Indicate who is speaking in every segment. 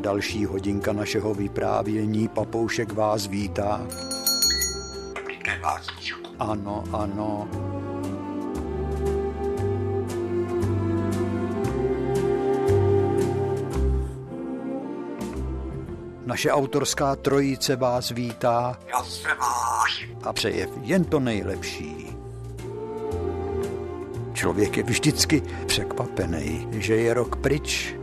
Speaker 1: Další hodinka našeho vyprávění. Papoušek vás vítá. Ano, ano. Naše autorská trojice vás vítá a přeje jen to nejlepší. Člověk je vždycky překvapený, že je rok pryč.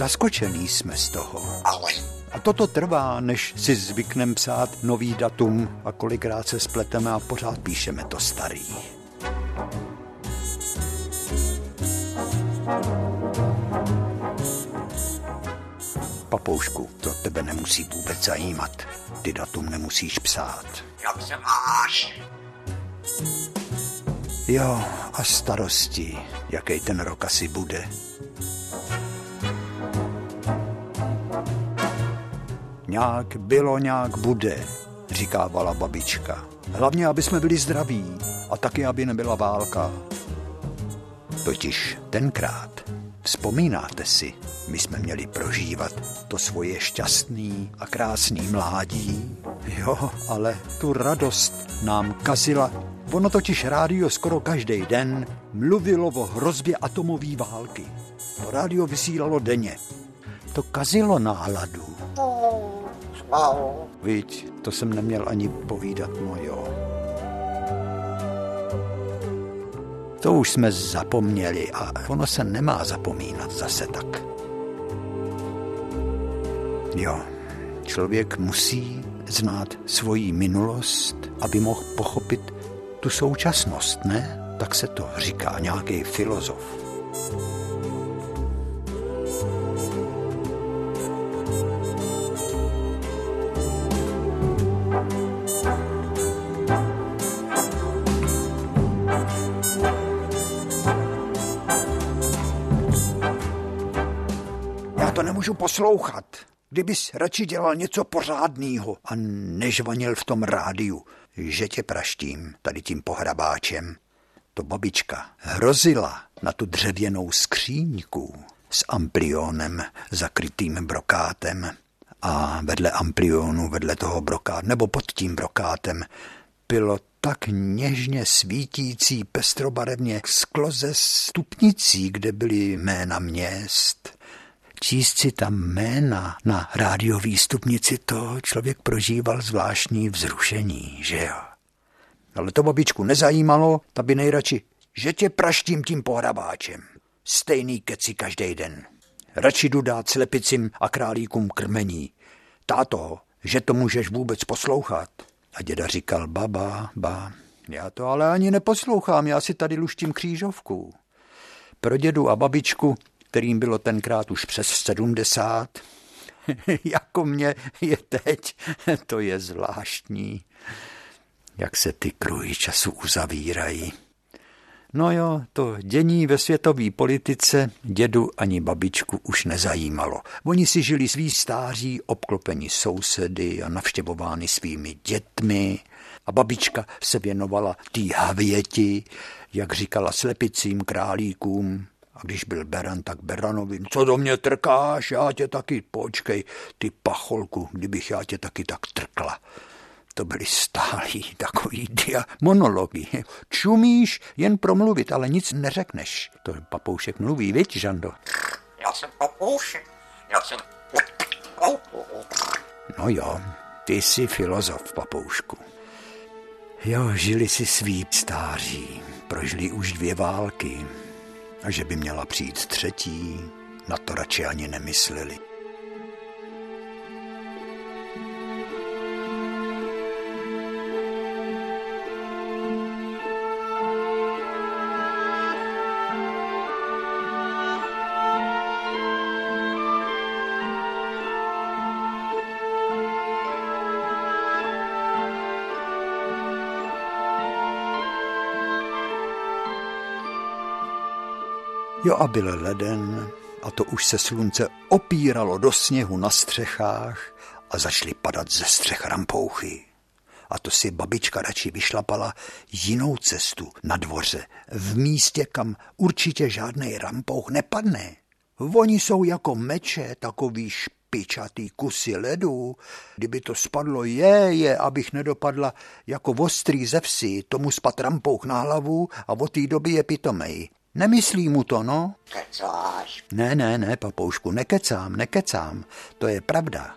Speaker 1: Zaskočený jsme z toho.
Speaker 2: Ale
Speaker 1: A toto trvá, než si zvykneme psát nový datum a kolikrát se spleteme a pořád píšeme to starý. Papoušku, to tebe nemusí vůbec zajímat. Ty datum nemusíš psát.
Speaker 2: jak se máš?
Speaker 1: Jo, a starosti, jaký ten rok asi bude. Nějak bylo, nějak bude, říkávala babička. Hlavně, aby jsme byli zdraví a taky, aby nebyla válka. Totiž tenkrát, vzpomínáte si, my jsme měli prožívat to svoje šťastný a krásný mládí. Jo, ale tu radost nám kazila. Ono totiž rádio skoro každý den mluvilo o hrozbě atomové války. To rádio vysílalo denně. To kazilo náladu. Víď, to jsem neměl ani povídat, no jo. To už jsme zapomněli a ono se nemá zapomínat zase tak. Jo, člověk musí znát svoji minulost, aby mohl pochopit tu současnost, ne? Tak se to říká nějaký filozof. Poslouchat. Kdybys radši dělal něco pořádného a nežvanil v tom rádiu, že tě praštím tady tím pohrabáčem. To babička hrozila na tu dřevěnou skříňku s amplionem zakrytým brokátem a vedle amplionu, vedle toho brokát, nebo pod tím brokátem, bylo tak něžně svítící pestrobarevně sklo ze stupnicí, kde byly jména měst. Číst si tam jména na rádiový stupnici, to člověk prožíval zvláštní vzrušení, že jo? Ale to babičku nezajímalo, ta by nejradši, že tě praštím tím pohrabáčem. Stejný keci každý den. Radši jdu dát slepicím a králíkům krmení. Táto, že to můžeš vůbec poslouchat. A děda říkal, baba, ba, já to ale ani neposlouchám, já si tady luštím křížovku. Pro dědu a babičku, kterým bylo tenkrát už přes sedmdesát, jako mě je teď, to je zvláštní, jak se ty kruhy času uzavírají. No jo, to dění ve světové politice dědu ani babičku už nezajímalo. Oni si žili svý stáří, obklopeni sousedy a navštěvovány svými dětmi. A babička se věnovala tý havěti, jak říkala slepicím králíkům. A když byl Beran, tak Beranovi, co do mě trkáš, já tě taky, počkej, ty pacholku, kdybych já tě taky tak trkla. To byly stálí takový dia monology. Čumíš jen promluvit, ale nic neřekneš. To papoušek mluví, viď, Žando?
Speaker 2: Já jsem papoušek. Já jsem...
Speaker 1: No jo, ty jsi filozof, papoušku. Jo, žili si svý stáří, prožili už dvě války. A že by měla přijít třetí, na to radši ani nemysleli. Jo a byl leden a to už se slunce opíralo do sněhu na střechách a začaly padat ze střech rampouchy. A to si babička radši vyšlapala jinou cestu na dvoře, v místě, kam určitě žádný rampouch nepadne. Oni jsou jako meče, takový špičatý kusy ledu. Kdyby to spadlo, je, je, abych nedopadla jako ostrý ze vsi, tomu spad rampouch na hlavu a od té doby je pitomej. Nemyslí mu to, no?
Speaker 2: Kecáš.
Speaker 1: Ne, ne, ne, papoušku, nekecám, nekecám. To je pravda.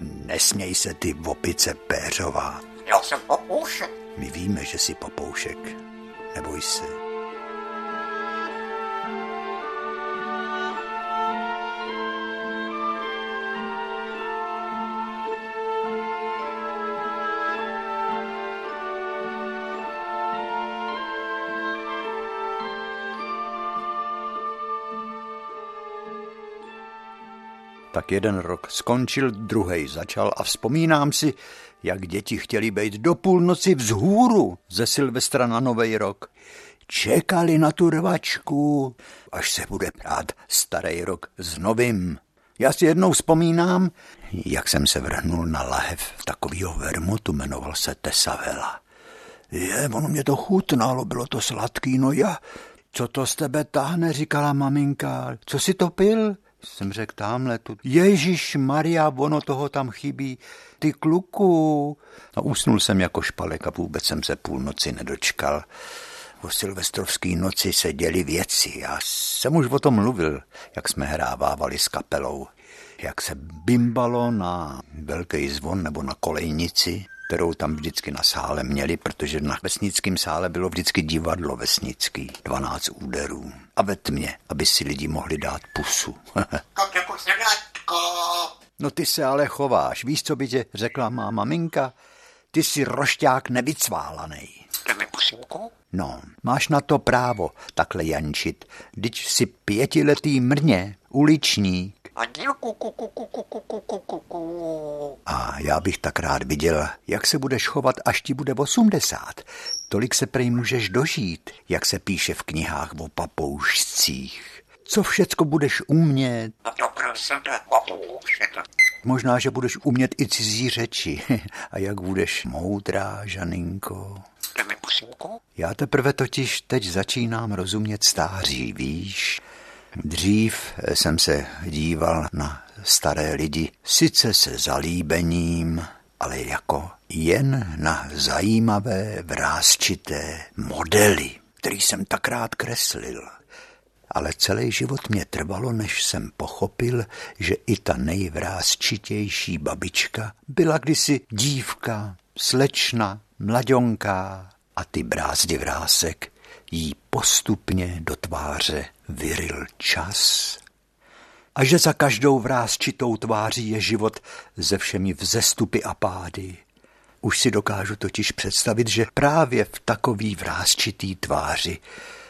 Speaker 1: Nesměj se ty opice péřová.
Speaker 2: Já jsem papoušek.
Speaker 1: My víme, že jsi papoušek. Neboj se. Tak jeden rok skončil, druhý začal a vzpomínám si, jak děti chtěli být do půlnoci vzhůru ze Silvestra na Nový rok. Čekali na tu rvačku, až se bude prát starý rok s novým. Já si jednou vzpomínám, jak jsem se vrhnul na lahev takovýho vermutu, jmenoval se Tesavela. Je, ono mě to chutnalo, bylo to sladký, no já, co to z tebe táhne, říkala maminka, co si to pil? Jsem řekl tamhle tu. Ježíš Maria, ono toho tam chybí. Ty kluku. A usnul jsem jako špalek a vůbec jsem se půlnoci nedočkal. O silvestrovský noci se děli věci. Já jsem už o tom mluvil, jak jsme hrávávali s kapelou. Jak se bimbalo na velký zvon nebo na kolejnici, kterou tam vždycky na sále měli, protože na vesnickém sále bylo vždycky divadlo vesnický, 12 úderů. A ve tmě, aby si lidi mohli dát pusu.
Speaker 2: Zrátko.
Speaker 1: no ty se ale chováš, víš, co by tě řekla má maminka? Ty jsi rošťák nevycválanej.
Speaker 2: Pusinku?
Speaker 1: No, máš na to právo takhle jančit. Když jsi pětiletý mrně, uliční,
Speaker 2: A díl ku, ku, ku, ku, ku, ku, ku, ku, ku, ku.
Speaker 1: A já bych tak rád viděl, jak se budeš chovat, až ti bude 80. Tolik se prej můžeš dožít, jak se píše v knihách o papoušcích. Co všecko budeš umět?
Speaker 2: A to sebe.
Speaker 1: Možná, že budeš umět i cizí řeči. A jak budeš moudrá, Žaninko. Já teprve totiž teď začínám rozumět stáří, víš? Dřív jsem se díval na staré lidi, sice se zalíbením, ale jako jen na zajímavé, vrázčité modely, který jsem tak rád kreslil. Ale celý život mě trvalo, než jsem pochopil, že i ta nejvrázčitější babička byla kdysi dívka, slečna, mladionká a ty brázdy vrásek jí postupně do tváře vyril čas. A že za každou vrázčitou tváří je život se všemi vzestupy a pády. Už si dokážu totiž představit, že právě v takový vrázčitý tváři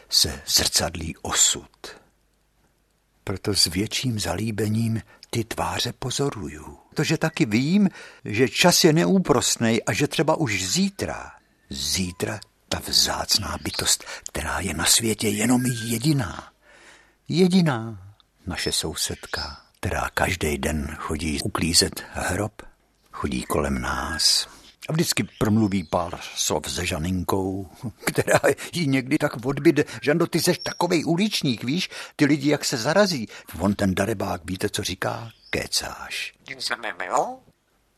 Speaker 1: se zrcadlí osud. Proto s větším zalíbením ty tváře pozoruju. Protože taky vím, že čas je neúprostnej a že třeba už zítra, zítra ta vzácná bytost, která je na světě jenom jediná. Jediná naše sousedka, která každý den chodí uklízet hrob, chodí kolem nás a vždycky promluví pár slov se Žaninkou, která jí někdy tak odbyde. Žando, ty seš takovej uličník, víš? Ty lidi, jak se zarazí. On ten darebák, víte, co říká? Kecáš.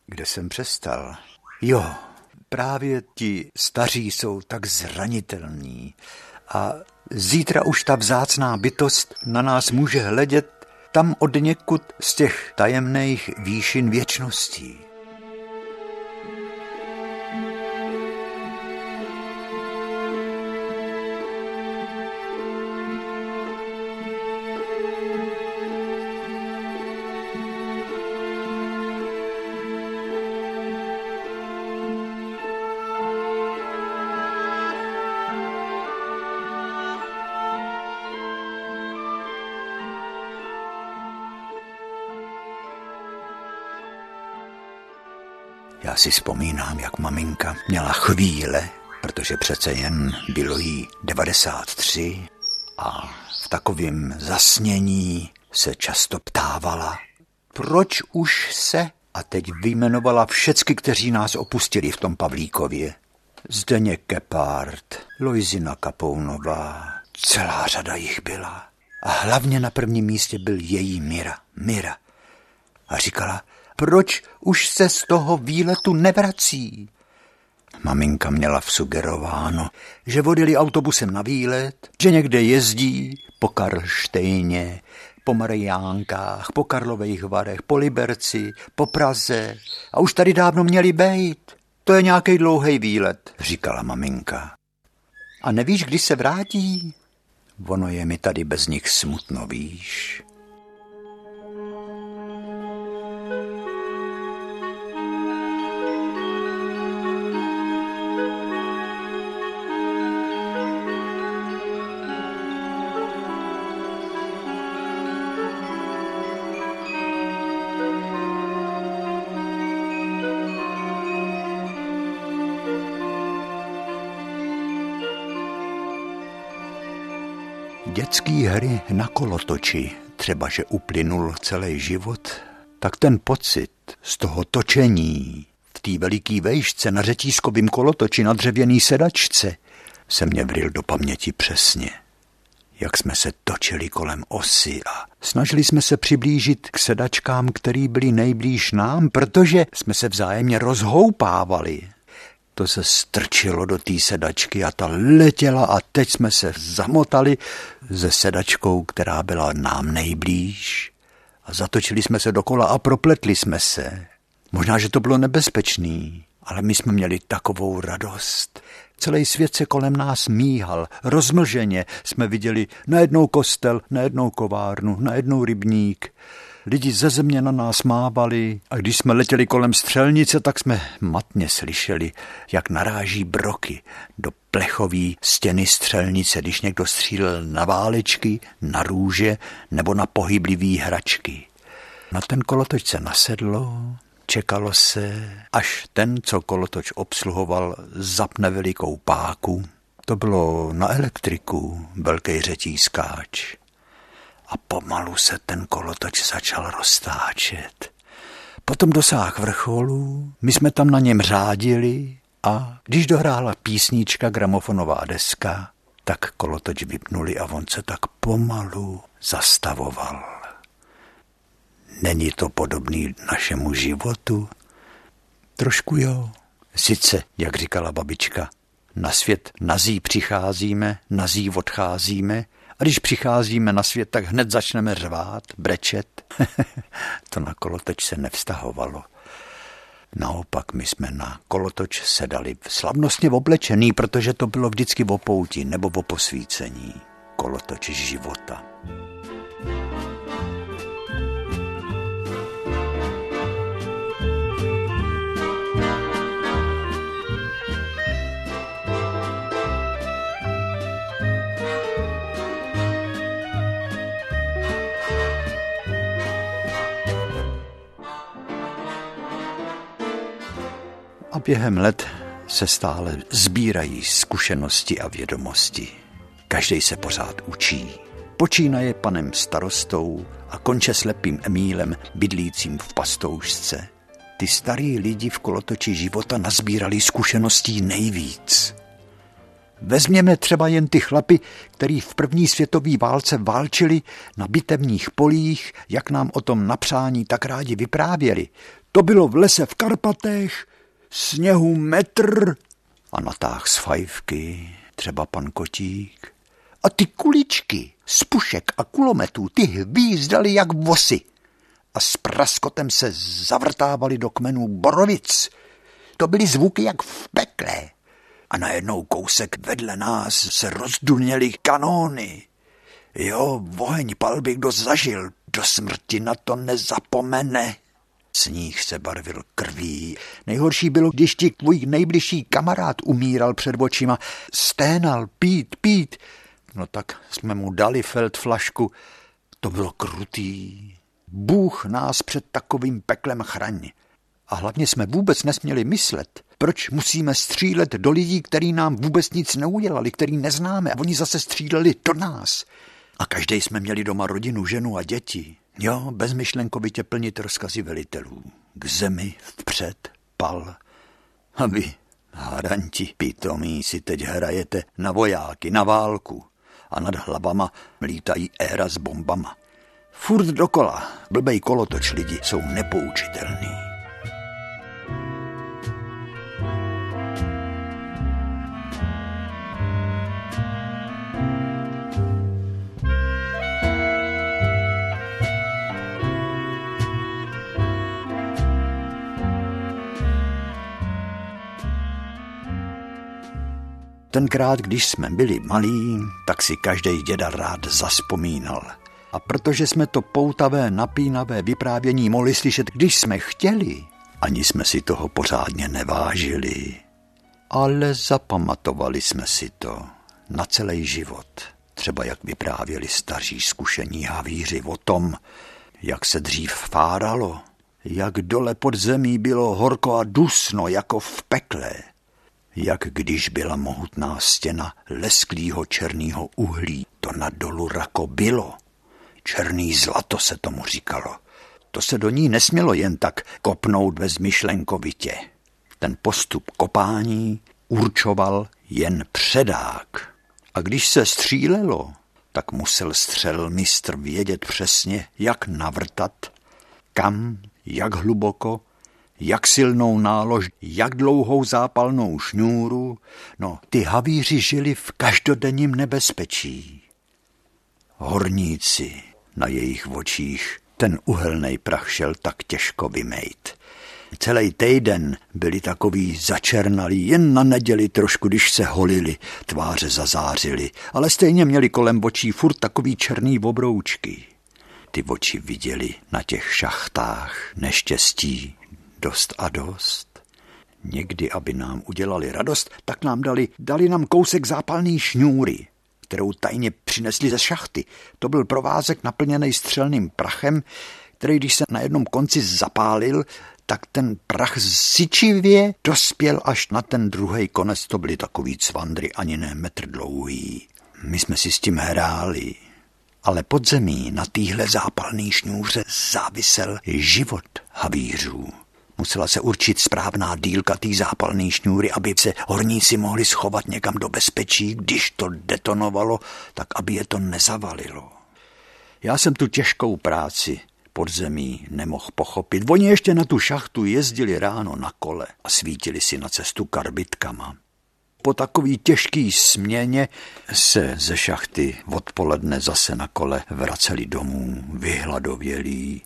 Speaker 1: Kde jsem přestal? Jo, právě ti staří jsou tak zranitelní a zítra už ta vzácná bytost na nás může hledět tam od někud z těch tajemných výšin věčností. Já si vzpomínám, jak maminka měla chvíle, protože přece jen bylo jí 93 a v takovém zasnění se často ptávala, proč už se A teď vyjmenovala všecky, kteří nás opustili v tom Pavlíkově. Zdeněk Kepard, Lojzina Kapounová, celá řada jich byla. A hlavně na prvním místě byl její Mira, Mira. A říkala, proč už se z toho výletu nevrací? Maminka měla vsugerováno, že vodili autobusem na výlet, že někde jezdí po Karlštejně, po Mariánkách, po Karlových Varech, po Liberci, po Praze a už tady dávno měli bejt. To je nějaký dlouhý výlet, říkala maminka. A nevíš, kdy se vrátí? Ono je mi tady bez nich smutno, víš. Dětský hry na kolotoči, třeba že uplynul celý život, tak ten pocit z toho točení v té veliký vejšce na řetízkovým kolotoči na dřevěný sedačce se mě vril do paměti přesně. Jak jsme se točili kolem osy a snažili jsme se přiblížit k sedačkám, který byly nejblíž nám, protože jsme se vzájemně rozhoupávali to se strčilo do té sedačky a ta letěla a teď jsme se zamotali se sedačkou, která byla nám nejblíž a zatočili jsme se dokola a propletli jsme se. Možná, že to bylo nebezpečný, ale my jsme měli takovou radost. Celý svět se kolem nás míhal, rozmlženě jsme viděli najednou kostel, najednou kovárnu, najednou rybník. Lidi ze země na nás mávali a když jsme letěli kolem střelnice, tak jsme matně slyšeli, jak naráží broky do plechové stěny střelnice, když někdo střílel na válečky, na růže nebo na pohyblivý hračky. Na ten kolotoč se nasedlo, čekalo se, až ten, co kolotoč obsluhoval, zapne velikou páku. To bylo na elektriku, velký řetízkáč a pomalu se ten kolotoč začal roztáčet. Potom dosáh vrcholu, my jsme tam na něm řádili a když dohrála písnička, gramofonová deska, tak kolotoč vypnuli a on se tak pomalu zastavoval. Není to podobný našemu životu? Trošku jo. Sice, jak říkala babička, na svět nazí přicházíme, nazí odcházíme, a když přicházíme na svět, tak hned začneme řvát, brečet. to na kolotoč se nevztahovalo. Naopak my jsme na kolotoč sedali slavnostně oblečený, protože to bylo vždycky v opouti nebo v posvícení. Kolotoč života. A během let se stále sbírají zkušenosti a vědomosti. Každý se pořád učí. Počínaje panem starostou a konče slepým Emílem, bydlícím v pastoušce. Ty starý lidi v kolotoči života nazbírali zkušeností nejvíc. Vezměme třeba jen ty chlapy, který v první světové válce válčili na bitevních polích, jak nám o tom napřání tak rádi vyprávěli. To bylo v lese v Karpatech, sněhu metr a natáh z fajfky, třeba pan Kotík. A ty kuličky z pušek a kulometů, ty hvízdali jak vosy a s praskotem se zavrtávali do kmenů borovic. To byly zvuky jak v pekle. A najednou kousek vedle nás se rozdulněly kanóny. Jo, oheň palby kdo zažil, do smrti na to nezapomene. Sníh se barvil krví. Nejhorší bylo, když ti tvůj nejbližší kamarád umíral před očima. Sténal, pít, pít. No tak jsme mu dali felt flašku. To bylo krutý. Bůh nás před takovým peklem chraň. A hlavně jsme vůbec nesměli myslet, proč musíme střílet do lidí, který nám vůbec nic neudělali, který neznáme a oni zase stříleli do nás. A každý jsme měli doma rodinu, ženu a děti. Jo, bezmyšlenkovitě plnit rozkazy velitelů. k zemi vpřed pal. A vy, haranti pitomí, si teď hrajete na vojáky, na válku a nad hlavama lítají éra s bombama. Furt dokola, blbej kolotoč lidi jsou nepoučitelný. Tenkrát, když jsme byli malí, tak si každý děda rád zaspomínal. A protože jsme to poutavé, napínavé vyprávění mohli slyšet, když jsme chtěli, ani jsme si toho pořádně nevážili. Ale zapamatovali jsme si to na celý život. Třeba jak vyprávěli staří zkušení havíři o tom, jak se dřív fáralo, jak dole pod zemí bylo horko a dusno jako v pekle jak když byla mohutná stěna lesklýho černýho uhlí, to na dolu rako bylo. Černý zlato se tomu říkalo. To se do ní nesmělo jen tak kopnout bezmyšlenkovitě. Ten postup kopání určoval jen předák. A když se střílelo, tak musel střelmistr vědět přesně, jak navrtat, kam, jak hluboko jak silnou nálož, jak dlouhou zápalnou šňůru. No, ty havíři žili v každodenním nebezpečí. Horníci na jejich očích ten uhelný prach šel tak těžko vymejt. Celý týden byli takový začernalí, jen na neděli trošku, když se holili, tváře zazářili, ale stejně měli kolem očí furt takový černý obroučky. Ty oči viděli na těch šachtách neštěstí, dost a dost. Někdy, aby nám udělali radost, tak nám dali, dali nám kousek zápalný šňůry, kterou tajně přinesli ze šachty. To byl provázek naplněný střelným prachem, který když se na jednom konci zapálil, tak ten prach syčivě dospěl až na ten druhý konec. To byly takový cvandry, ani ne metr dlouhý. My jsme si s tím hráli, ale pod zemí na téhle zápalný šňůře závisel život havířů. Musela se určit správná dílka té zápalné šňůry, aby se horníci mohli schovat někam do bezpečí, když to detonovalo, tak aby je to nezavalilo. Já jsem tu těžkou práci pod zemí nemohl pochopit. Oni ještě na tu šachtu jezdili ráno na kole a svítili si na cestu karbitkama. Po takový těžký směně se ze šachty odpoledne zase na kole vraceli domů, vyhladovělí,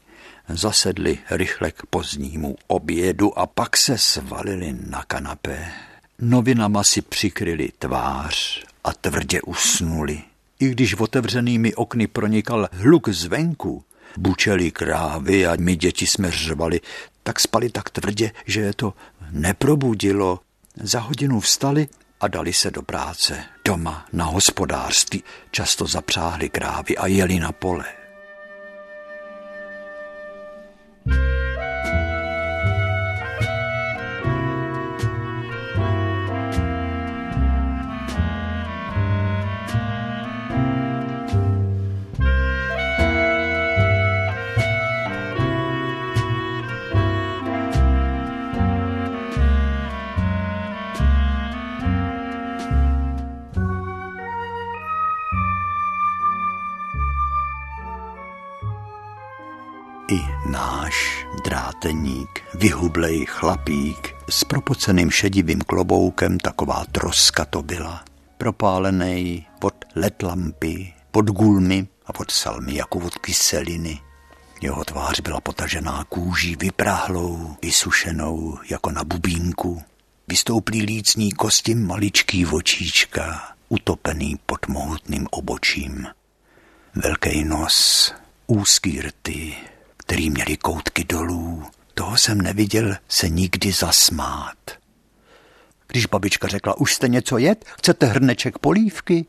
Speaker 1: zasedli rychle k pozdnímu obědu a pak se svalili na kanapé. Novinama si přikryli tvář a tvrdě usnuli. I když otevřenými okny pronikal hluk zvenku, bučeli krávy a my děti jsme řvali, tak spali tak tvrdě, že je to neprobudilo. Za hodinu vstali a dali se do práce. Doma, na hospodářství, často zapřáhli krávy a jeli na pole. I náš dráteník, vyhublej chlapík s propoceným šedivým kloboukem, taková troska to byla. Propálený od led lampy, pod gulmy a od salmy jako od kyseliny. Jeho tvář byla potažená kůží vyprahlou, vysušenou jako na bubínku. Vystouplý lícní kosti maličký vočíčka, utopený pod mohutným obočím. Velký nos, úzký rty, který měli koutky dolů. Toho jsem neviděl se nikdy zasmát. Když babička řekla, už jste něco jet, chcete hrneček polívky?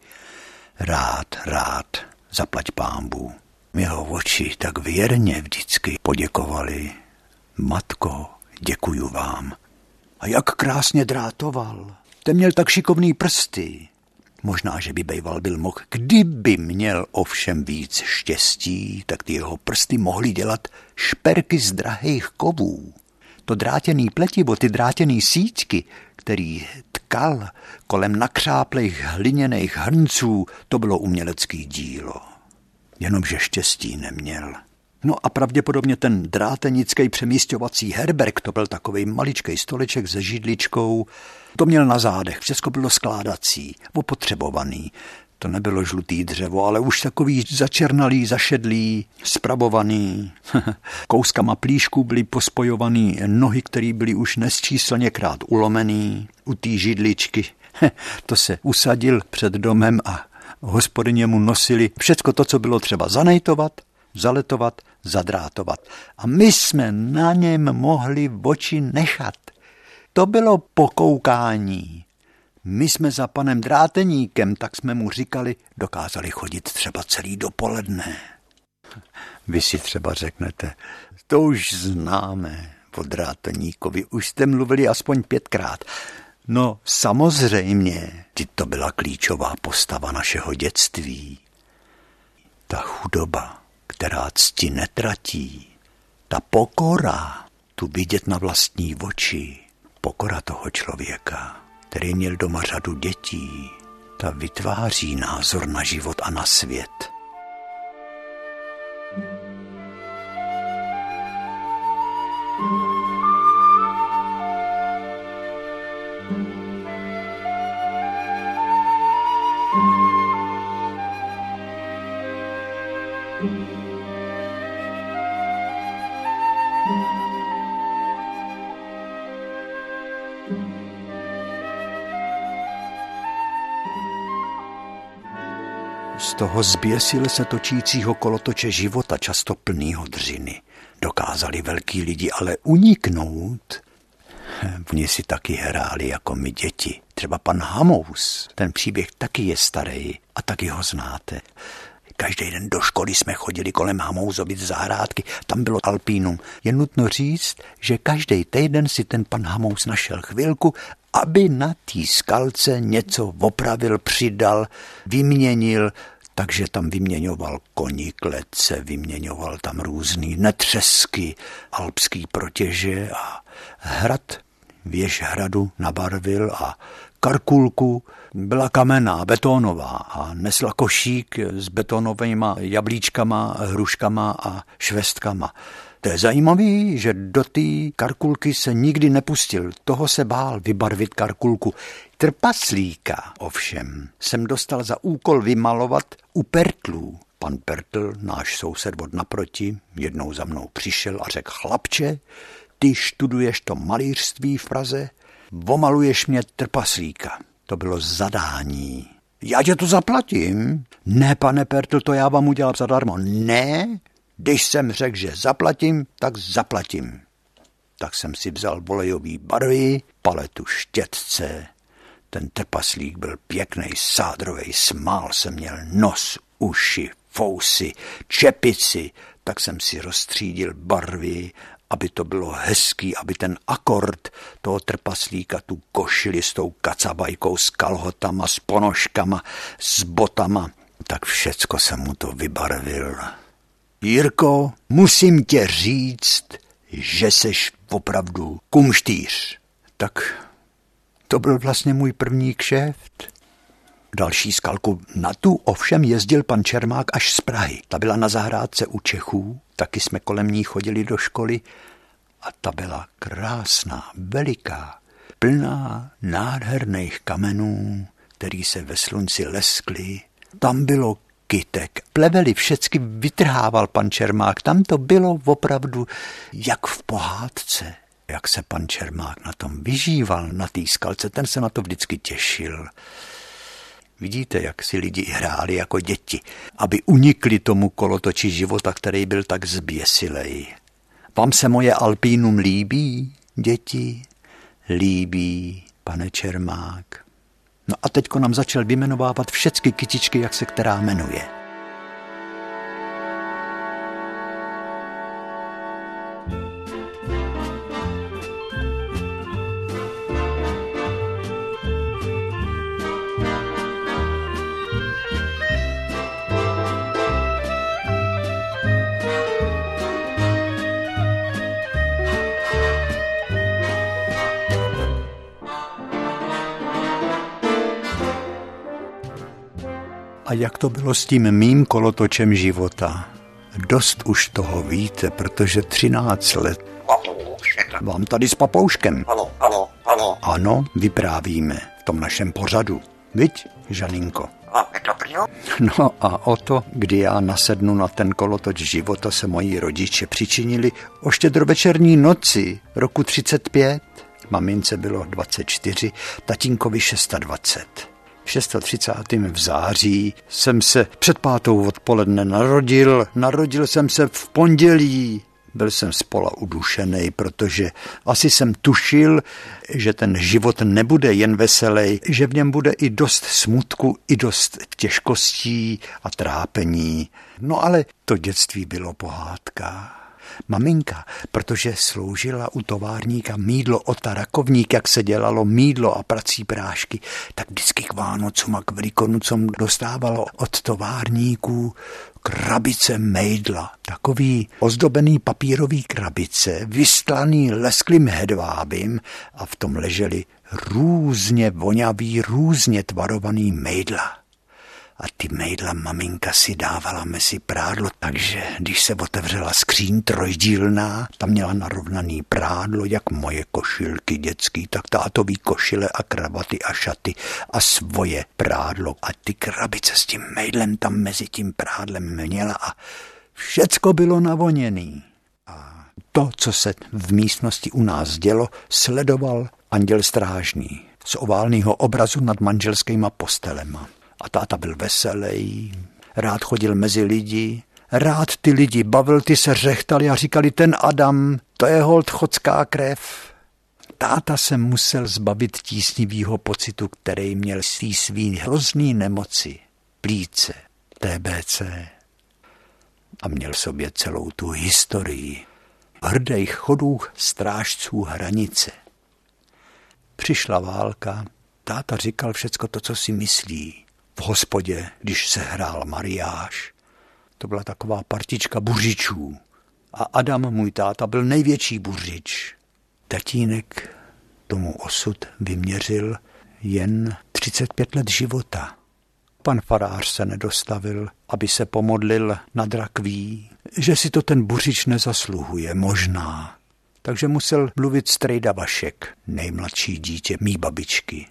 Speaker 1: Rád, rád, zaplať pámbu. Jeho oči tak věrně vždycky poděkovali. Matko, děkuju vám. A jak krásně drátoval. Ten měl tak šikovný prsty. Možná, že by bejval byl mohl. Kdyby měl ovšem víc štěstí, tak ty jeho prsty mohly dělat šperky z drahých kovů. To drátěný pletivo, ty drátěný síťky, který tkal kolem nakřáplých hliněných hrnců, to bylo umělecký dílo. Jenomže štěstí neměl. No a pravděpodobně ten drátenický přemístěvací herberg, to byl takový maličký stoleček se židličkou, to měl na zádech, všechno bylo skládací, opotřebovaný. To nebylo žlutý dřevo, ale už takový začernalý, zašedlý, spravovaný. Kouskama plíšku byly pospojovaný nohy, které byly už nesčíslněkrát ulomený u té židličky. to se usadil před domem a hospodyně mu nosili všecko to, co bylo třeba zanejtovat, zaletovat, zadrátovat. A my jsme na něm mohli oči nechat. To bylo pokoukání. My jsme za panem Dráteníkem, tak jsme mu říkali, dokázali chodit třeba celý dopoledne. Vy si třeba řeknete, to už známe o Dráteníkovi, už jste mluvili aspoň pětkrát. No samozřejmě, to byla klíčová postava našeho dětství. Ta chudoba, která cti netratí, ta pokora, tu vidět na vlastní oči, pokora toho člověka, který měl doma řadu dětí, ta vytváří názor na život a na svět. Toho zběsil se točícího kolotoče života, často plnýho dřiny. Dokázali velký lidi ale uniknout. Oni si taky hráli jako my děti. Třeba pan Hamous, ten příběh taky je starý a taky ho znáte. Každý den do školy jsme chodili kolem Hamouzovit zahrádky, tam bylo alpínum. Je nutno říct, že každý týden si ten pan Hamous našel chvilku, aby na té skalce něco opravil, přidal, vyměnil, takže tam vyměňoval koní klece, vyměňoval tam různý netřesky, alpský protěže a hrad věž hradu nabarvil a karkulku byla kamenná, betónová a nesla košík s betonovými jablíčkama, hruškama a švestkama. To je zajímavý, že do té karkulky se nikdy nepustil. Toho se bál vybarvit karkulku. Trpaslíka ovšem jsem dostal za úkol vymalovat u Pertlů. Pan Pertl, náš soused od naproti, jednou za mnou přišel a řekl, chlapče, ty študuješ to malířství v Praze, vomaluješ mě trpaslíka. To bylo zadání. Já tě to zaplatím. Ne, pane Pertl, to já vám udělám zadarmo. Ne, když jsem řekl, že zaplatím, tak zaplatím. Tak jsem si vzal volejový barvy, paletu štětce. Ten trpaslík byl pěkný, sádrový, smál se měl nos, uši, fousy, čepici, tak jsem si rozstřídil barvy, aby to bylo hezký, aby ten akord toho trpaslíka, tu košili s tou kacabajkou, s kalhotama, s ponožkama, s botama, tak všecko jsem mu to vybarvil. Jirko, musím tě říct, že seš opravdu kumštýř. Tak to byl vlastně můj první kšeft. Další skalku na tu ovšem jezdil pan Čermák až z Prahy. Ta byla na zahrádce u Čechů, taky jsme kolem ní chodili do školy a ta byla krásná, veliká, plná nádherných kamenů, který se ve slunci leskly. Tam bylo kytek. Plevely všecky vytrhával pan Čermák. Tam to bylo opravdu jak v pohádce. Jak se pan Čermák na tom vyžíval, na té skalce, ten se na to vždycky těšil. Vidíte, jak si lidi hráli jako děti, aby unikli tomu kolotoči života, který byl tak zběsilej. Vám se moje alpínum líbí, děti? Líbí, pane Čermák. No a teďko nám začal vymenovávat všechny kytičky, jak se která jmenuje. A jak to bylo s tím mým kolotočem života? Dost už toho víte, protože 13 let vám tady s papouškem.
Speaker 2: Ano, ano, ano.
Speaker 1: Ano, vyprávíme v tom našem pořadu. Viď, Žaninko? No a o to, kdy já nasednu na ten kolotoč života, se moji rodiče přičinili o štědrovečerní noci roku 35. Mamince bylo 24, tatínkovi 26. 630. v září jsem se před pátou odpoledne narodil. Narodil jsem se v pondělí. Byl jsem spola udušený, protože asi jsem tušil, že ten život nebude jen veselý, že v něm bude i dost smutku, i dost těžkostí a trápení. No ale to dětství bylo pohádka. Maminka, protože sloužila u továrníka mídlo od rakovník, jak se dělalo mídlo a prací prášky, tak vždycky k Vánocům a k Velikonocům dostávalo od továrníků krabice mejdla. Takový ozdobený papírový krabice, vystlaný lesklým hedvábím a v tom leželi různě vonavý, různě tvarovaný mejdla a ty mejdla maminka si dávala mezi prádlo, takže když se otevřela skříň trojdílná, tam měla narovnaný prádlo, jak moje košilky dětský, tak tátový košile a kravaty a šaty a svoje prádlo. A ty krabice s tím mejdlem tam mezi tím prádlem měla a všecko bylo navoněný. A to, co se v místnosti u nás dělo, sledoval anděl strážný z oválného obrazu nad manželskýma postelema. A táta byl veselý, rád chodil mezi lidi, rád ty lidi bavil, ty se řechtali a říkali, ten Adam, to je hold chodská krev. Táta se musel zbavit tísnivého pocitu, který měl svý svý hrozný nemoci, plíce, TBC. A měl v sobě celou tu historii hrdých chodů strážců hranice. Přišla válka, táta říkal všecko to, co si myslí v hospodě, když se hrál mariáš. To byla taková partička buřičů. A Adam, můj táta, byl největší buřič. Tatínek tomu osud vyměřil jen 35 let života. Pan farář se nedostavil, aby se pomodlil nad rakví, že si to ten buřič nezasluhuje, možná. Takže musel mluvit strejda Vašek, nejmladší dítě mý babičky.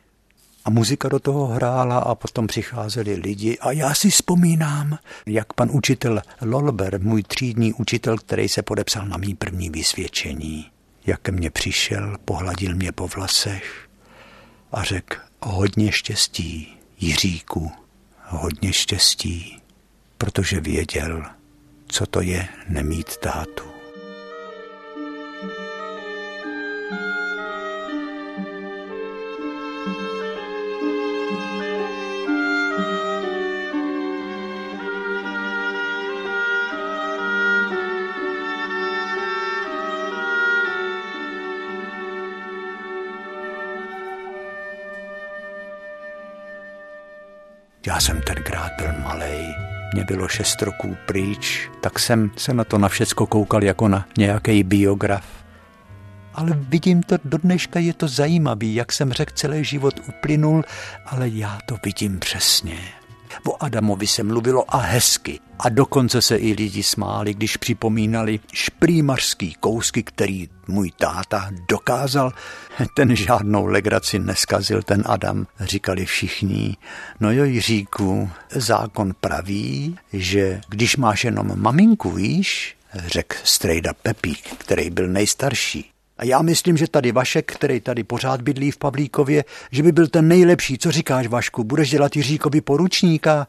Speaker 1: A muzika do toho hrála a potom přicházeli lidi a já si vzpomínám, jak pan učitel Lolber, můj třídní učitel, který se podepsal na mý první vysvědčení, jak ke mně přišel, pohladil mě po vlasech a řekl hodně štěstí, Jiříku, hodně štěstí, protože věděl, co to je nemít tátu. Já jsem tenkrát byl malý, mě bylo šest roků pryč, tak jsem se na to na všecko koukal jako na nějaký biograf. Ale vidím to, do dneška je to zajímavý, jak jsem řekl, celý život uplynul, ale já to vidím přesně. O Adamovi se mluvilo a hezky. A dokonce se i lidi smáli, když připomínali šprýmařský kousky, který můj táta dokázal. Ten žádnou legraci neskazil, ten Adam, říkali všichni. No jo, Jiříku, zákon praví, že když máš jenom maminku, víš, řekl strejda Pepík, který byl nejstarší. A já myslím, že tady Vašek, který tady pořád bydlí v Pavlíkově, že by byl ten nejlepší. Co říkáš, Vašku, budeš dělat Jiříkovi poručníka?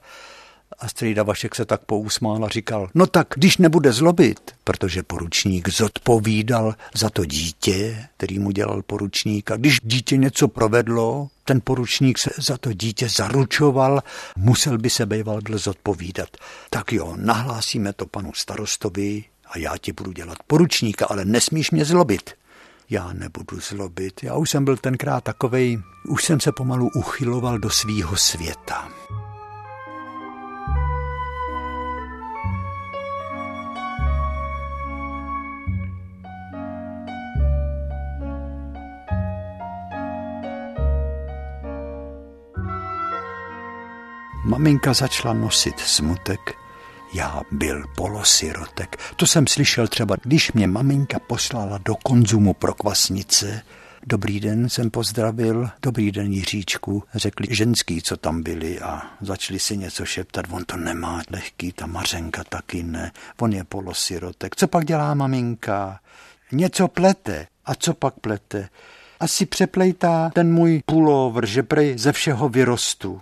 Speaker 1: A strýda Vašek se tak pousmál a říkal, no tak, když nebude zlobit, protože poručník zodpovídal za to dítě, který mu dělal poručník. A když dítě něco provedlo, ten poručník se za to dítě zaručoval, musel by se býval byl zodpovídat. Tak jo, nahlásíme to panu starostovi a já ti budu dělat poručníka, ale nesmíš mě zlobit já nebudu zlobit. Já už jsem byl tenkrát takovej, už jsem se pomalu uchyloval do svýho světa. Maminka začala nosit smutek, já byl polosirotek. To jsem slyšel třeba, když mě maminka poslala do konzumu pro kvasnice. Dobrý den jsem pozdravil, dobrý den Jiříčku, řekli ženský, co tam byli a začali si něco šeptat, on to nemá lehký, ta Mařenka taky ne, on je polosirotek. Co pak dělá maminka? Něco plete. A co pak plete? Asi přeplejtá ten můj pulover, že prej ze všeho vyrostu.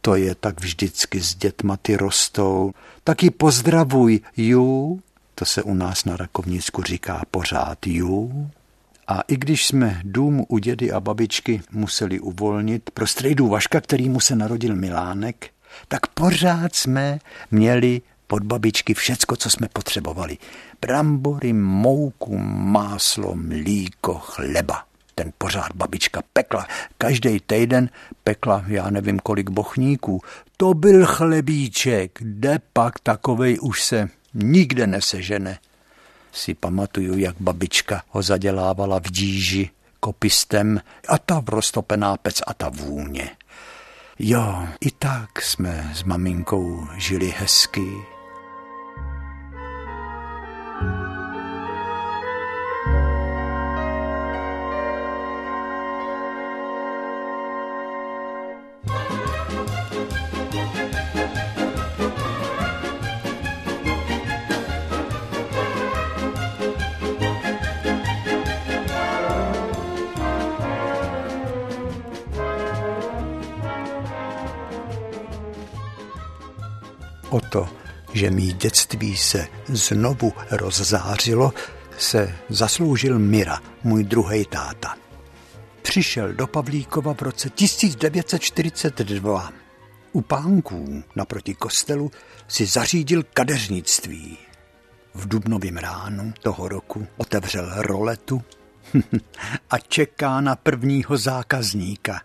Speaker 1: To je tak vždycky s dětma, ty rostou. Taky pozdravuj, ju, to se u nás na Rakovnicku říká pořád ju. A i když jsme dům u dědy a babičky museli uvolnit pro strejdu Vaška, který mu se narodil Milánek, tak pořád jsme měli pod babičky všecko, co jsme potřebovali. Brambory, mouku, máslo, mlíko, chleba ten pořád babička pekla. Každý týden pekla, já nevím kolik bochníků. To byl chlebíček, kde pak takovej už se nikde nesežene. Si pamatuju, jak babička ho zadělávala v díži kopistem a ta roztopená pec a ta vůně. Jo, i tak jsme s maminkou žili hezky, O to, že mý dětství se znovu rozzářilo, se zasloužil Mira, můj druhý táta. Přišel do Pavlíkova v roce 1942. U pánků naproti kostelu si zařídil kadeřnictví. V dubnovém ránu toho roku otevřel roletu a čeká na prvního zákazníka.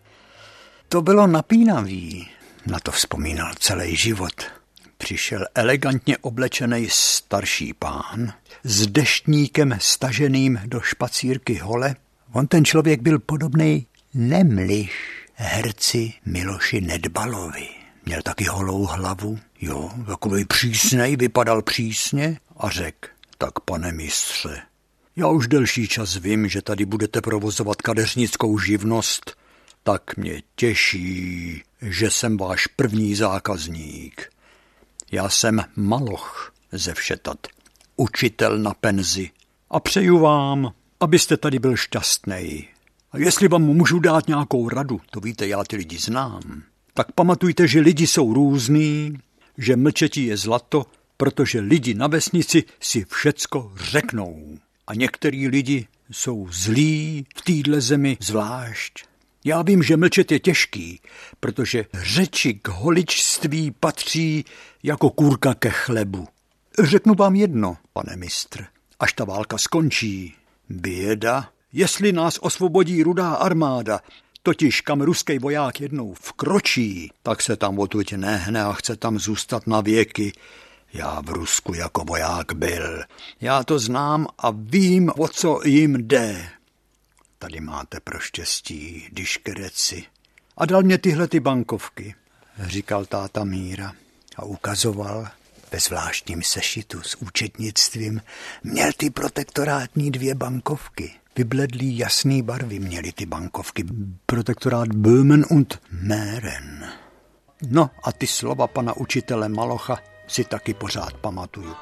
Speaker 1: To bylo napínavý, na to vzpomínal celý život přišel elegantně oblečený starší pán s deštníkem staženým do špacírky hole. On ten člověk byl podobný nemliš herci Miloši Nedbalovi. Měl taky holou hlavu, jo, takový přísnej, vypadal přísně a řekl, tak pane mistře, já už delší čas vím, že tady budete provozovat kadeřnickou živnost, tak mě těší, že jsem váš první zákazník. Já jsem Maloch ze Všetat, učitel na penzi a přeju vám, abyste tady byl šťastný. A jestli vám můžu dát nějakou radu, to víte, já ty lidi znám, tak pamatujte, že lidi jsou různý, že mlčetí je zlato, protože lidi na vesnici si všecko řeknou. A některý lidi jsou zlí v téhle zemi zvlášť. Já vím, že mlčet je těžký, protože řeči k holičství patří jako kůrka ke chlebu. Řeknu vám jedno, pane mistr, až ta válka skončí. Běda, jestli nás osvobodí rudá armáda, totiž kam ruský voják jednou vkročí, tak se tam odtud nehne a chce tam zůstat na věky. Já v Rusku jako voják byl. Já to znám a vím, o co jim jde. Tady máte pro štěstí, diškereci. A dal mě tyhle ty bankovky, říkal táta Míra a ukazoval ve zvláštním sešitu s účetnictvím. Měl ty protektorátní dvě bankovky. Vybledlý jasný barvy měly ty bankovky. Protektorát Böhmen und Mähren. No a ty slova pana učitele Malocha si taky pořád pamatuju.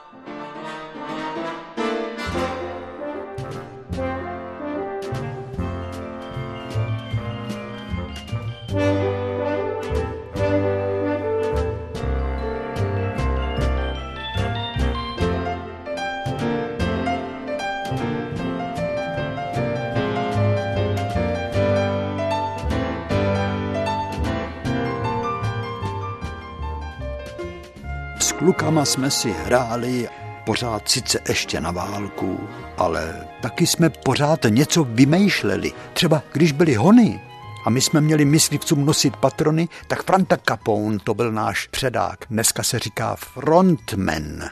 Speaker 1: Klukama jsme si hráli pořád sice ještě na válku, ale taky jsme pořád něco vymýšleli. Třeba když byly hony a my jsme měli myslivcům nosit patrony, tak Franta Capone, to byl náš předák, dneska se říká frontman,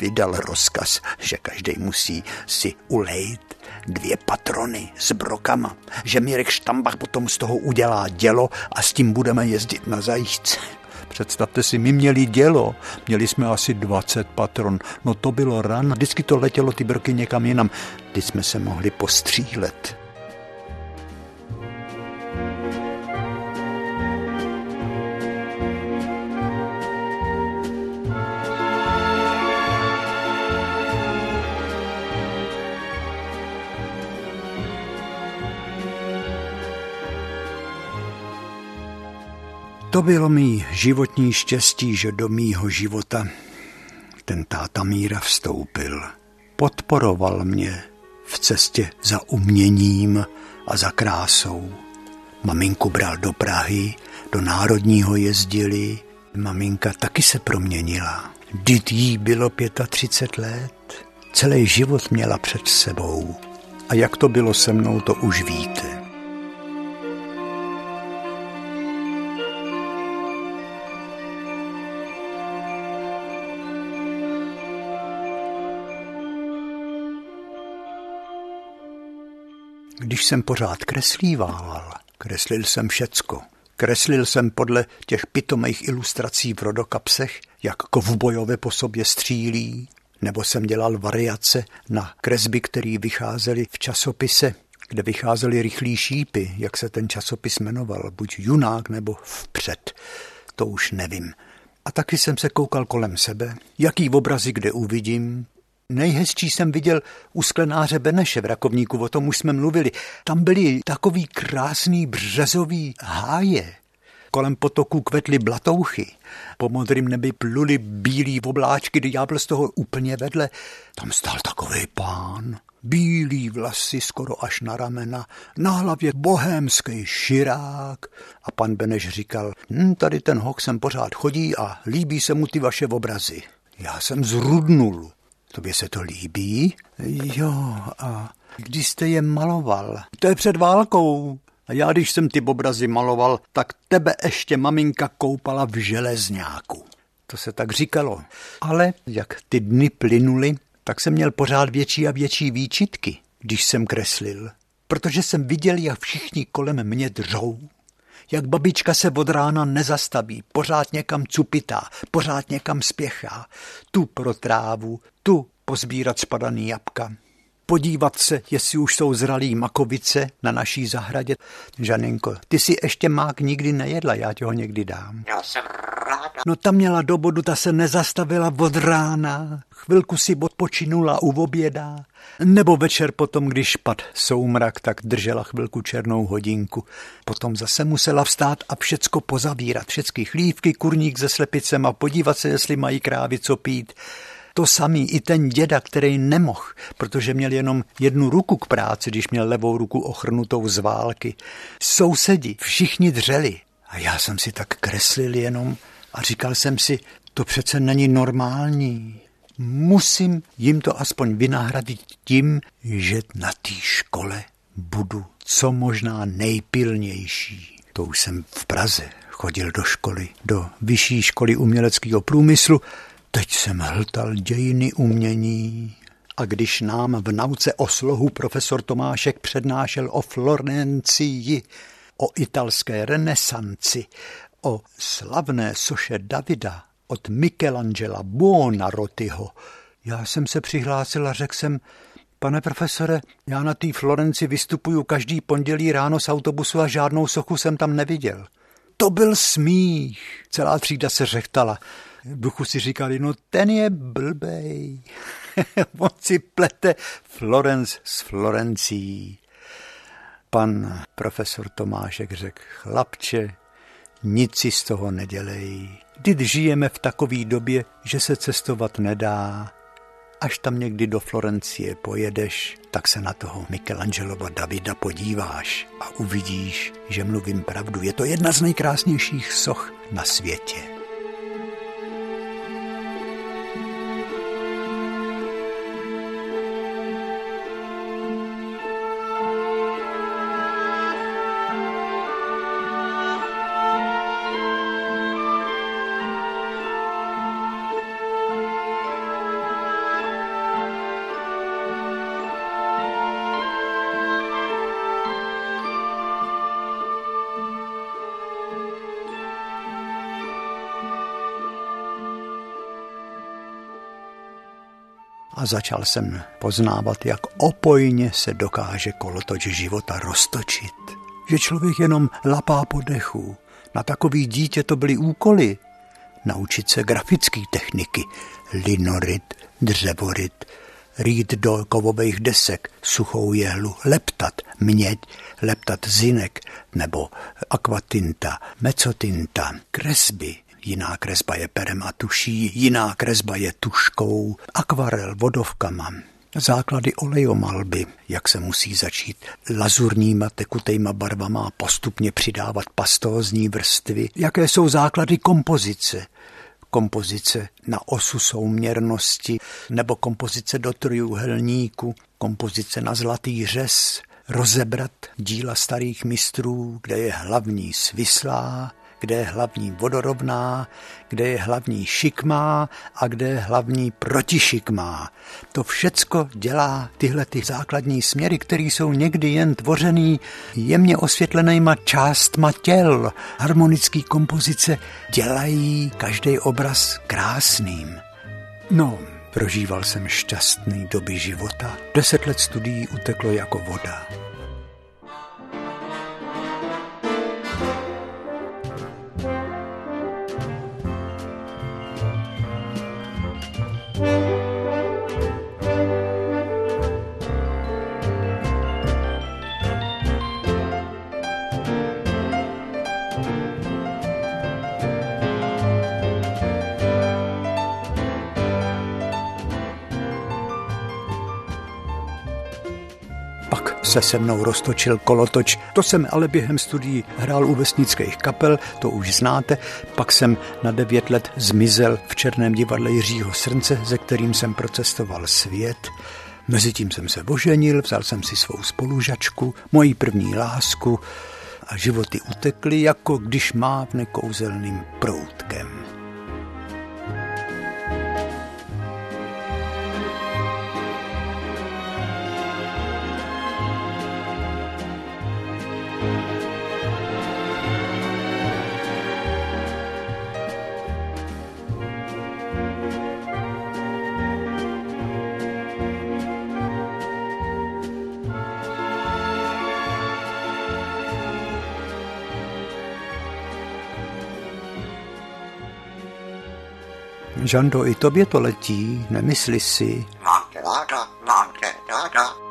Speaker 1: vydal rozkaz, že každý musí si ulejt dvě patrony s brokama, že Mirek Štambach potom z toho udělá dělo a s tím budeme jezdit na zajíčce. Představte si, my měli dělo, měli jsme asi 20 patron, no to bylo ran, vždycky to letělo ty brky někam jinam, teď jsme se mohli postřílet. To bylo mý životní štěstí, že do mýho života ten táta Míra vstoupil. Podporoval mě v cestě za uměním a za krásou. Maminku bral do Prahy, do Národního jezdili. Maminka taky se proměnila. Vždyť jí bylo 35 let. Celý život měla před sebou. A jak to bylo se mnou, to už víte. Když jsem pořád kreslíval, kreslil jsem všecko. Kreslil jsem podle těch pitomých ilustrací v rodokapsech, jak kovbojové po sobě střílí, nebo jsem dělal variace na kresby, které vycházely v časopise, kde vycházely rychlí šípy, jak se ten časopis jmenoval, buď Junák nebo Vpřed, to už nevím. A taky jsem se koukal kolem sebe, jaký obrazy kde uvidím, Nejhezčí jsem viděl u sklenáře Beneše v Rakovníku, o tom už jsme mluvili. Tam byly takový krásný březový háje. Kolem potoků kvetly blatouchy. Po modrým nebi pluli bílí obláčky, ďábel z toho úplně vedle. Tam stál takový pán. Bílý vlasy skoro až na ramena, na hlavě bohémský širák. A pan Beneš říkal, hm, tady ten hok sem pořád chodí a líbí se mu ty vaše obrazy. Já jsem zrudnul. Tobě se to líbí? Jo, a když jste je maloval? To je před válkou. A já, když jsem ty obrazy maloval, tak tebe ještě maminka koupala v železňáku. To se tak říkalo. Ale jak ty dny plynuly, tak jsem měl pořád větší a větší výčitky, když jsem kreslil. Protože jsem viděl, jak všichni kolem mě držou jak babička se od rána nezastaví, pořád někam cupitá, pořád někam spěchá. Tu pro trávu, tu pozbírat spadaný jabka, podívat se, jestli už jsou zralý makovice na naší zahradě. Žaninko, ty si ještě mák nikdy nejedla, já ti ho někdy dám.
Speaker 2: Já jsem ráda.
Speaker 1: No ta měla do bodu, ta se nezastavila od rána, chvilku si odpočinula u oběda, nebo večer potom, když pad soumrak, tak držela chvilku černou hodinku. Potom zase musela vstát a všecko pozavírat, všechny chlívky, kurník se slepicem a podívat se, jestli mají krávy co pít. To samý i ten děda, který nemohl, protože měl jenom jednu ruku k práci, když měl levou ruku ochrnutou z války. Sousedi, všichni dřeli. A já jsem si tak kreslil jenom a říkal jsem si, to přece není normální. Musím jim to aspoň vynahradit tím, že na té škole budu co možná nejpilnější. To už jsem v Praze chodil do školy, do vyšší školy uměleckého průmyslu Teď jsem hltal dějiny umění. A když nám v nauce o slohu profesor Tomášek přednášel o Florencii, o italské renesanci, o slavné soše Davida od Michelangela Buonarrotiho, já jsem se přihlásil a řekl jsem, pane profesore, já na té Florenci vystupuju každý pondělí ráno z autobusu a žádnou sochu jsem tam neviděl. To byl smích. Celá třída se řechtala v duchu si říkali, no ten je blbej. On si plete Florence s Florencí. Pan profesor Tomášek řekl, chlapče, nic si z toho nedělej. Vždyť žijeme v takové době, že se cestovat nedá. Až tam někdy do Florencie pojedeš, tak se na toho Michelangelova Davida podíváš a uvidíš, že mluvím pravdu. Je to jedna z nejkrásnějších soch na světě. Začal jsem poznávat, jak opojně se dokáže kolotoč života roztočit. Že člověk jenom lapá po dechu. Na takový dítě to byly úkoly. Naučit se grafické techniky, linorit, dřevorit, rýt do kovových desek, suchou jehlu, leptat měď, leptat zinek nebo akvatinta, mecotinta, kresby, jiná kresba je perem a tuší, jiná kresba je tuškou, akvarel vodovkama, základy olejomalby, jak se musí začít lazurníma tekutejma barvama a postupně přidávat pastózní vrstvy, jaké jsou základy kompozice, kompozice na osu souměrnosti nebo kompozice do trojuhelníku, kompozice na zlatý řez, rozebrat díla starých mistrů, kde je hlavní svislá, kde je hlavní vodorovná, kde je hlavní šikmá a kde je hlavní protišikmá. To všecko dělá tyhle ty základní směry, které jsou někdy jen tvořený jemně osvětlenýma částma těl. Harmonické kompozice dělají každý obraz krásným. No, prožíval jsem šťastný doby života. Deset let studií uteklo jako voda. Se se mnou roztočil kolotoč. To jsem ale během studií hrál u vesnických kapel, to už znáte. Pak jsem na devět let zmizel v Černém divadle Jiřího Srnce, ze kterým jsem procestoval svět. Mezitím jsem se oženil, vzal jsem si svou spolužačku, moji první lásku a životy utekly, jako když mávne kouzelným proutkem. Žando, i tobě to letí, nemysli si.
Speaker 2: Mám tě ráda, mám tě ráda.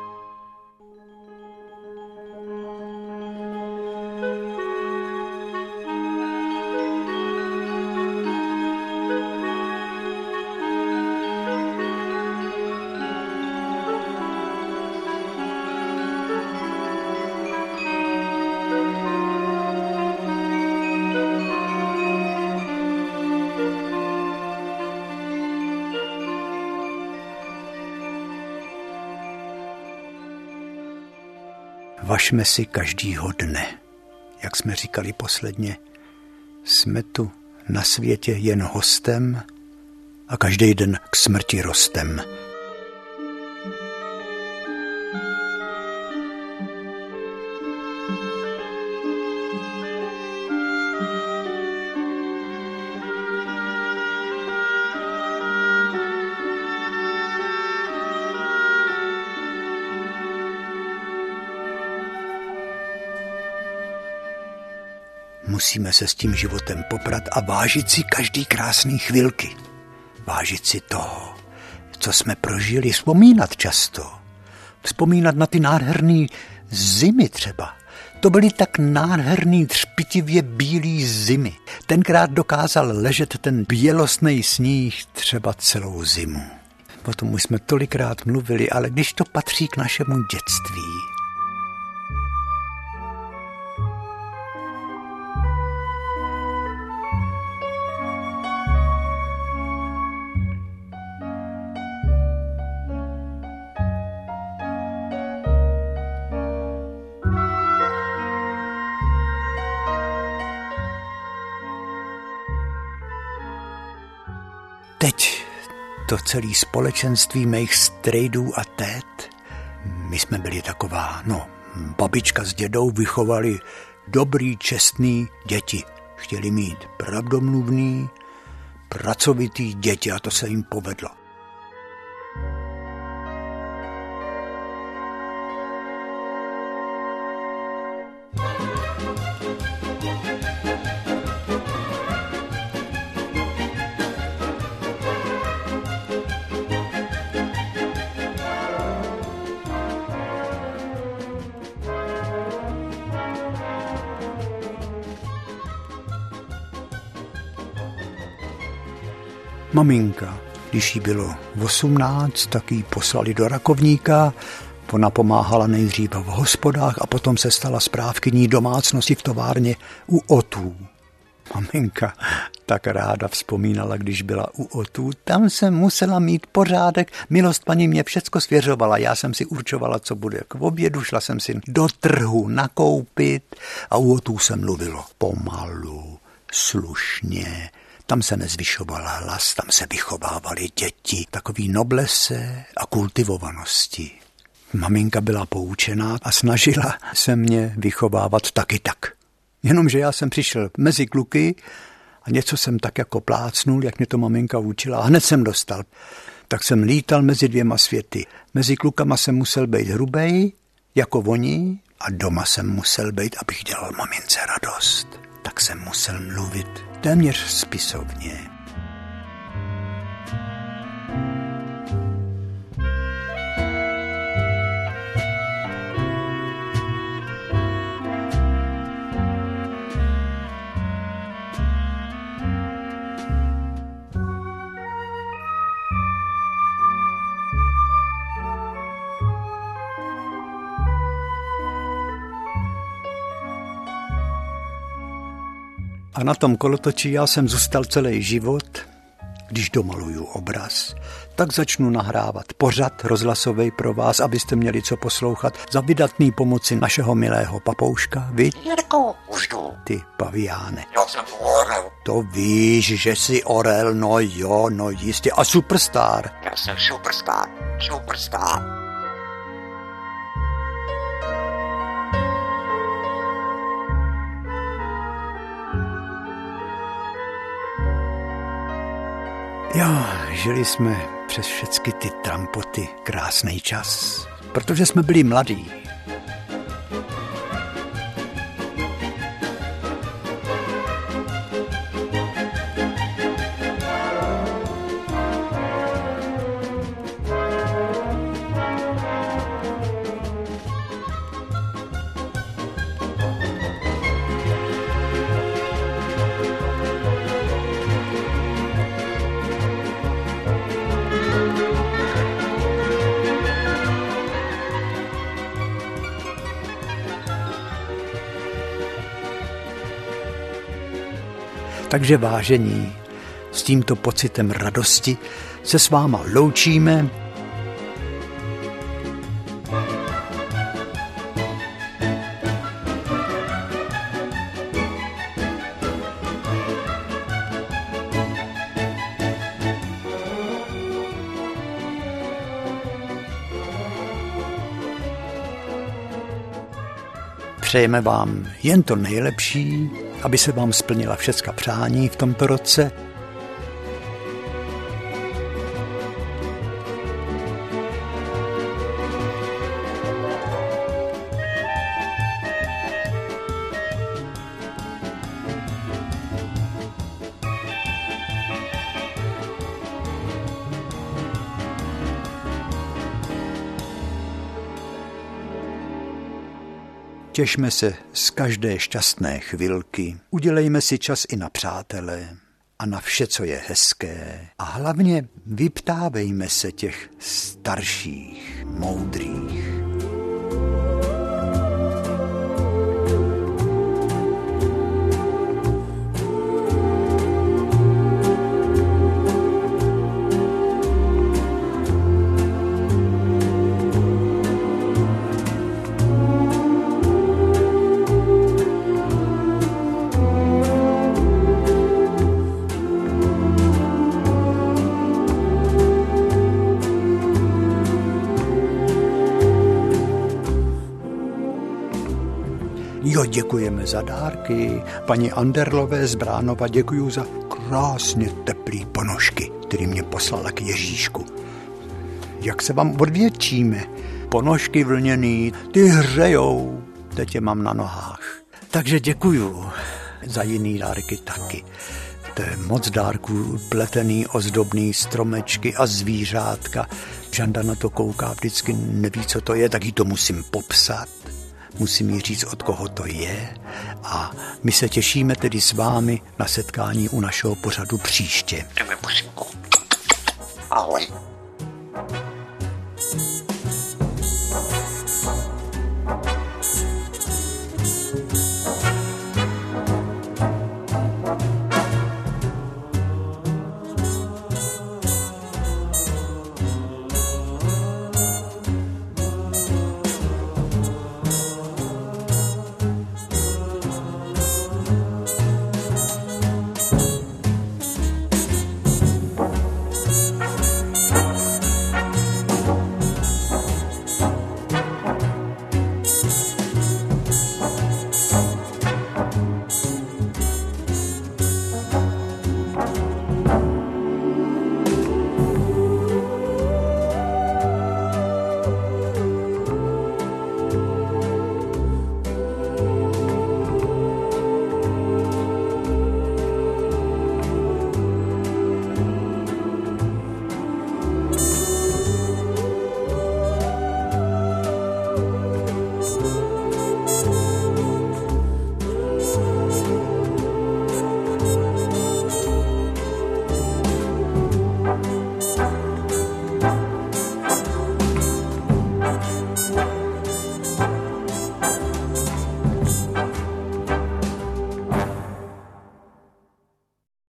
Speaker 1: Vašme si každýho dne. Jak jsme říkali posledně, jsme tu na světě jen hostem a každý den k smrti rostem. Musíme se s tím životem poprat a vážit si každý krásný chvilky. Vážit si toho, co jsme prožili, vzpomínat často. Vzpomínat na ty nádherné zimy třeba. To byly tak nádherný třpitivě bílý zimy. Tenkrát dokázal ležet ten bělostný sníh třeba celou zimu. O tom už jsme tolikrát mluvili, ale když to patří k našemu dětství, to celé společenství mých strejdů a tét, my jsme byli taková, no, babička s dědou vychovali dobrý, čestný děti. Chtěli mít pravdomluvný, pracovitý děti a to se jim povedlo. Maminka, když jí bylo 18, tak ji poslali do rakovníka, Ona pomáhala nejdříve v hospodách a potom se stala správkyní domácnosti v továrně u Otů. Maminka tak ráda vzpomínala, když byla u Otů. Tam jsem musela mít pořádek. Milost paní mě všecko svěřovala. Já jsem si určovala, co bude k obědu. Šla jsem si do trhu nakoupit a u Otů se mluvilo pomalu, slušně. Tam se nezvyšovala hlas, tam se vychovávali děti, takový noblese a kultivovanosti. Maminka byla poučená a snažila se mě vychovávat taky tak. Jenomže já jsem přišel mezi kluky a něco jsem tak jako plácnul, jak mě to maminka učila a hned jsem dostal. Tak jsem lítal mezi dvěma světy. Mezi klukama jsem musel být hrubej, jako oni, a doma jsem musel být, abych dělal mamince radost. Tak jsem musel mluvit téměř spisovně. A na tom kolotoči já jsem zůstal celý život. Když domaluju obraz, tak začnu nahrávat pořad rozhlasový pro vás, abyste měli co poslouchat za vydatný pomoci našeho milého papouška, vy? Ty paviáne.
Speaker 2: Já jsem orel.
Speaker 1: To víš, že jsi orel, no jo, no jistě. A superstar.
Speaker 2: Já jsem superstar. Superstar.
Speaker 1: Jo, žili jsme přes všechny ty trampoty krásný čas, protože jsme byli mladí. Takže vážení, s tímto pocitem radosti se s váma loučíme. Přejeme vám jen to nejlepší, aby se vám splnila všecka přání v tomto roce. Těšme se z každé šťastné chvilky, udělejme si čas i na přátele a na vše, co je hezké. A hlavně vyptávejme se těch starších, moudrých. Děkujeme za dárky. Paní Anderlové z Bránova děkuju za krásně teplý ponožky, který mě poslala k Ježíšku. Jak se vám odvětčíme? Ponožky vlněný, ty hřejou, teď je mám na nohách. Takže děkuju za jiný dárky taky. To je moc dárků, pletený, ozdobný stromečky a zvířátka. Žanda na to kouká, vždycky neví, co to je, tak jí to musím popsat musím jí říct, od koho to je a my se těšíme tedy s vámi na setkání u našeho pořadu příště.
Speaker 2: Ahoj.